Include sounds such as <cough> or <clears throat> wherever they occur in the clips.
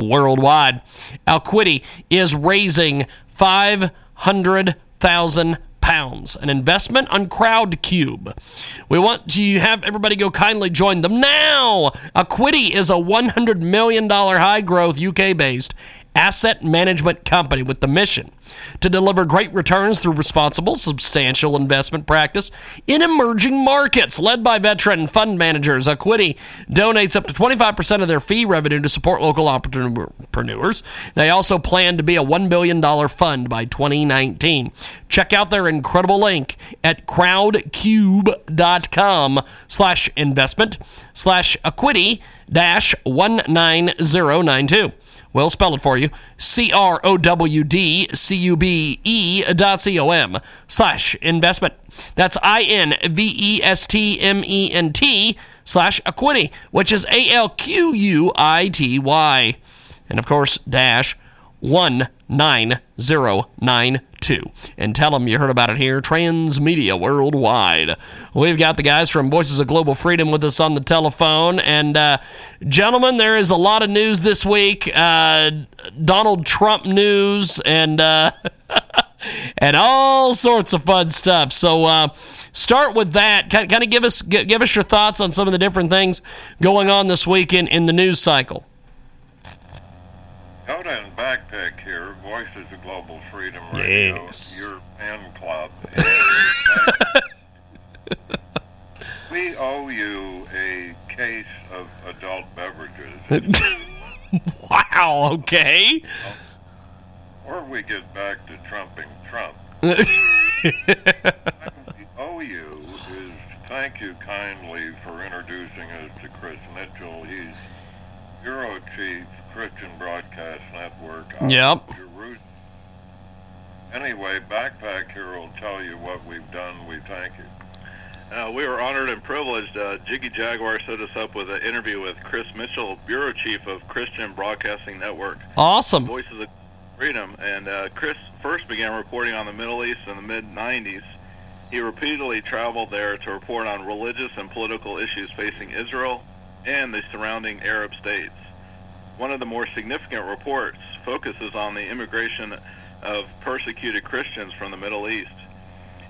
Worldwide, Alquity is raising 500,000 pounds, an investment on CrowdCube. We want to have everybody go kindly join them now. Alquity is a $100 million high growth UK based asset management company with the mission to deliver great returns through responsible, substantial investment practice in emerging markets. Led by veteran fund managers, Alquity donates up to 25% of their fee revenue to support local entrepreneurs. They also plan to be a $1 billion fund by 2019. Check out their incredible link at crowdcube.com slash investment slash alquity dash 19092. We'll spell it for you. C R O W D C U B E dot C O M slash investment. That's I N V E S T M E N T slash alquity, which is A L Q U I T Y. And of course, dash 19092. And tell them you heard about it here, Transmedia Worldwide. We've got the guys from Voices of Global Freedom with us on the telephone. And, uh, gentlemen, there is a lot of news this week uh, Donald Trump news and. Uh, <laughs> and all sorts of fun stuff. So uh, start with that. Kind of give us give us your thoughts on some of the different things going on this week in, the news cycle. Coda and Backpack here, Voices Freedom Radio, yes. your fan club. <laughs> we owe you a case of adult beverages. <laughs> wow, okay. Or we get back to trumping Trump. <laughs> we owe you is thank you kindly for introducing us to Chris Mitchell. He's Bureau Chief Christian Broadcast Network. Yep. Anyway, Backpack here will tell you what we've done. We thank you. Uh, we were honored and privileged. Uh, Jiggy Jaguar set us up with an interview with Chris Mitchell, Bureau Chief of Christian Broadcasting Network. Awesome. Voices of Freedom. And uh, Chris first began reporting on the Middle East in the mid 90s. He repeatedly traveled there to report on religious and political issues facing Israel and the surrounding Arab states. One of the more significant reports focuses on the immigration of persecuted Christians from the Middle East.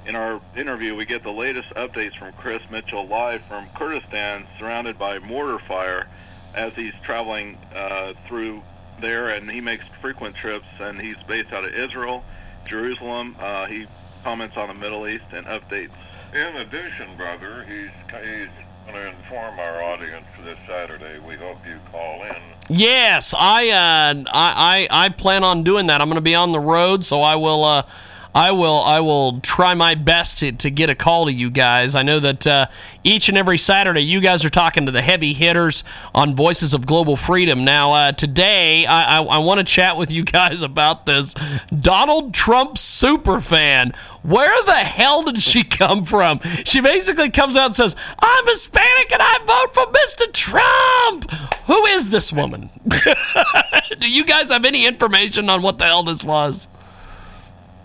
In our interview, we get the latest updates from Chris Mitchell live from Kurdistan, surrounded by mortar fire as he's traveling uh, through there, and he makes frequent trips, and he's based out of Israel, Jerusalem. Uh, he comments on the Middle East and updates. In addition, brother, he's, he's going to inform our audience this Saturday. We hope you call in. Yes, I, uh, I, I, I plan on doing that. I'm going to be on the road, so I will. Uh, I will I will try my best to, to get a call to you guys. I know that uh, each and every Saturday you guys are talking to the heavy hitters on Voices of Global Freedom. Now uh, today I, I, I want to chat with you guys about this Donald Trump super fan. Where the hell did she come from? She basically comes out and says, "I'm Hispanic and I vote for Mr. Trump." Who is this woman? <laughs> Do you guys have any information on what the hell this was?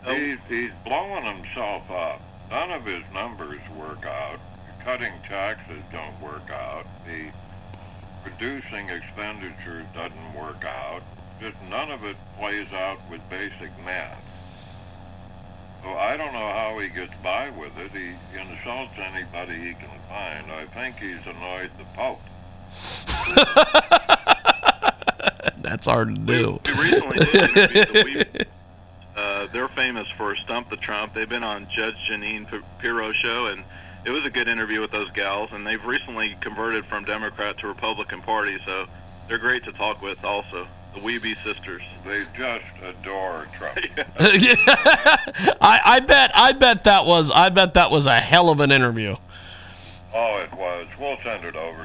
Oh. He's, he's blowing himself up. None of his numbers work out. Cutting taxes don't work out. The reducing expenditures doesn't work out. Just none of it plays out with basic math. So I don't know how he gets by with it. He insults anybody he can find. I think he's annoyed the Pope. <laughs> That's hard to do. We, we recently did interview the Weeb uh, they're famous for Stump the Trump. They've been on Judge Jeanine Pirro show, and it was a good interview with those gals. And they've recently converted from Democrat to Republican Party, so they're great to talk with. Also, the Weeby sisters. They just adore Trump. <laughs> <laughs> <laughs> I, I bet I bet that was I bet that was a hell of an interview. Oh, it was. We'll send it over.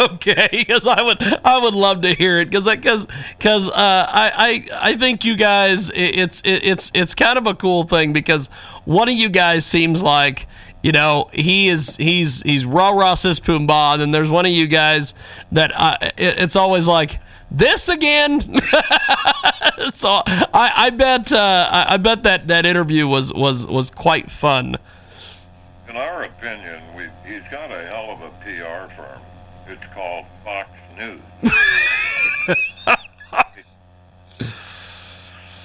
<laughs> okay, because I would I would love to hear it because because because uh, I, I I think you guys it's it's it's kind of a cool thing because one of you guys seems like you know he is he's he's rah rah sis pumbaa and then there's one of you guys that it, it's always like this again. <laughs> so I, I bet uh, I, I bet that that interview was was was quite fun. In our opinion, we he's got a hell of a PR firm. It's called Fox News. <laughs>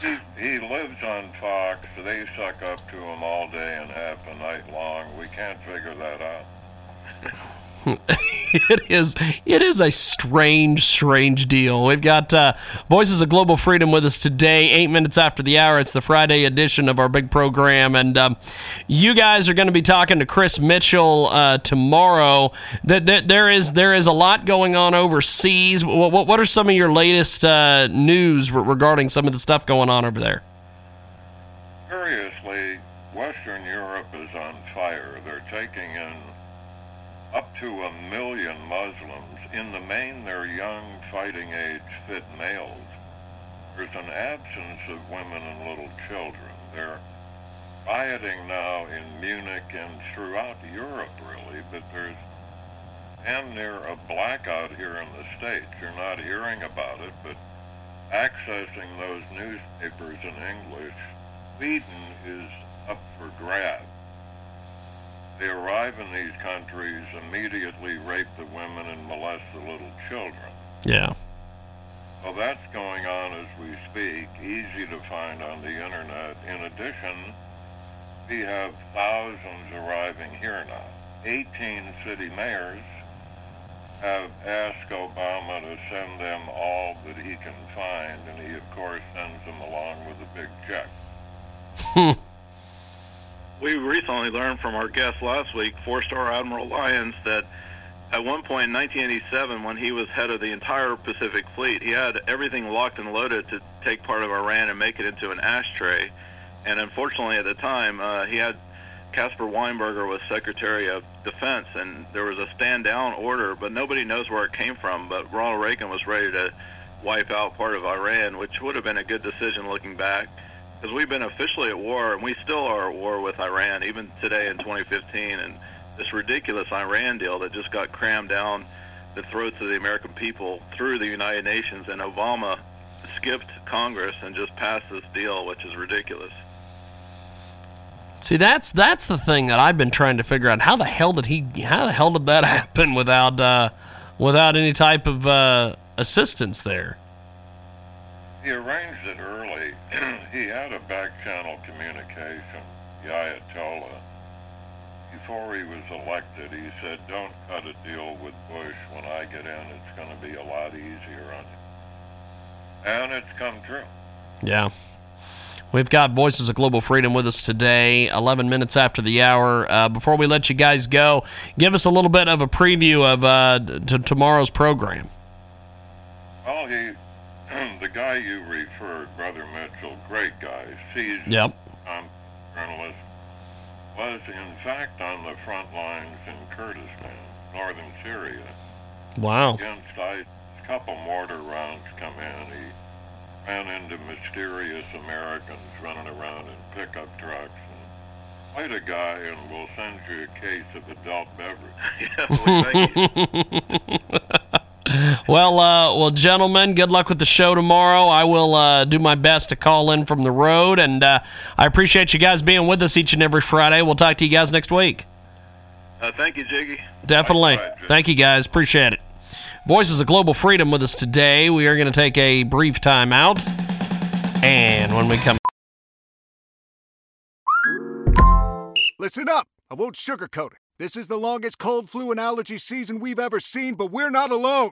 he, he lives on Fox. They suck up to him all day and half the night long. We can't figure that out. <laughs> <laughs> it is it is a strange, strange deal. We've got uh, Voices of Global Freedom with us today, eight minutes after the hour. It's the Friday edition of our big program, and um, you guys are going to be talking to Chris Mitchell uh, tomorrow. That, that there is there is a lot going on overseas. What, what, what are some of your latest uh, news regarding some of the stuff going on over there? Curiously, Western Europe is on fire. They're taking in up to a million Muslims. In the main, they're young, fighting age, fit males. There's an absence of women and little children. They're rioting now in Munich and throughout Europe, really, but there's damn near a blackout here in the States. You're not hearing about it, but accessing those newspapers in English, Sweden is up for grabs. They arrive in these countries, immediately rape the women and molest the little children. Yeah. Well, that's going on as we speak, easy to find on the internet. In addition, we have thousands arriving here now. 18 city mayors have asked Obama to send them all that he can find, and he, of course, sends them along with a big check. <laughs> we recently learned from our guest last week, four-star Admiral Lyons, that at one point in 1987, when he was head of the entire Pacific Fleet, he had everything locked and loaded to take part of Iran and make it into an ashtray. And unfortunately, at the time, uh, he had Caspar Weinberger was Secretary of Defense, and there was a stand-down order, but nobody knows where it came from. But Ronald Reagan was ready to wipe out part of Iran, which would have been a good decision looking back because we've been officially at war, and we still are at war with Iran, even today in 2015. And this ridiculous Iran deal that just got crammed down the throats of the American people through the United Nations, and Obama skipped Congress and just passed this deal, which is ridiculous. See, that's that's the thing that I've been trying to figure out. How the hell did he? How the hell did that <laughs> happen without uh, without any type of uh, assistance there? He arranged it early. <clears throat> he had a back channel communication, the Ayatollah. Before he was elected, he said, "Don't cut a deal with Bush. When I get in, it's going to be a lot easier on you." And it's come true. Yeah. We've got Voices of Global Freedom with us today, 11 minutes after the hour. Uh, before we let you guys go, give us a little bit of a preview of uh, t- tomorrow's program. Well, he, <clears throat> the guy you referred, Brother Mitchell, great guy, seasoned Yep. um, journalist, was in fact on the front lines in Kurdistan, northern Syria, Wow. against ISIS. A couple mortar rounds come in. He ran into mysterious Americans running around in pickup trucks. Quite a guy, and we'll send you a case of adult beverage. <laughs> <laughs> yeah, <laughs> well. Well, uh, well, gentlemen, good luck with the show tomorrow. I will uh, do my best to call in from the road, and uh, I appreciate you guys being with us each and every Friday. We'll talk to you guys next week. Uh, thank you, Jiggy. Definitely. Likewise, Jim. Thank you, guys. Appreciate it. Voices of Global Freedom with us today. We are going to take a brief time out, and when we come. Listen up. I won't sugarcoat it. This is the longest cold, flu, and allergy season we've ever seen, but we're not alone.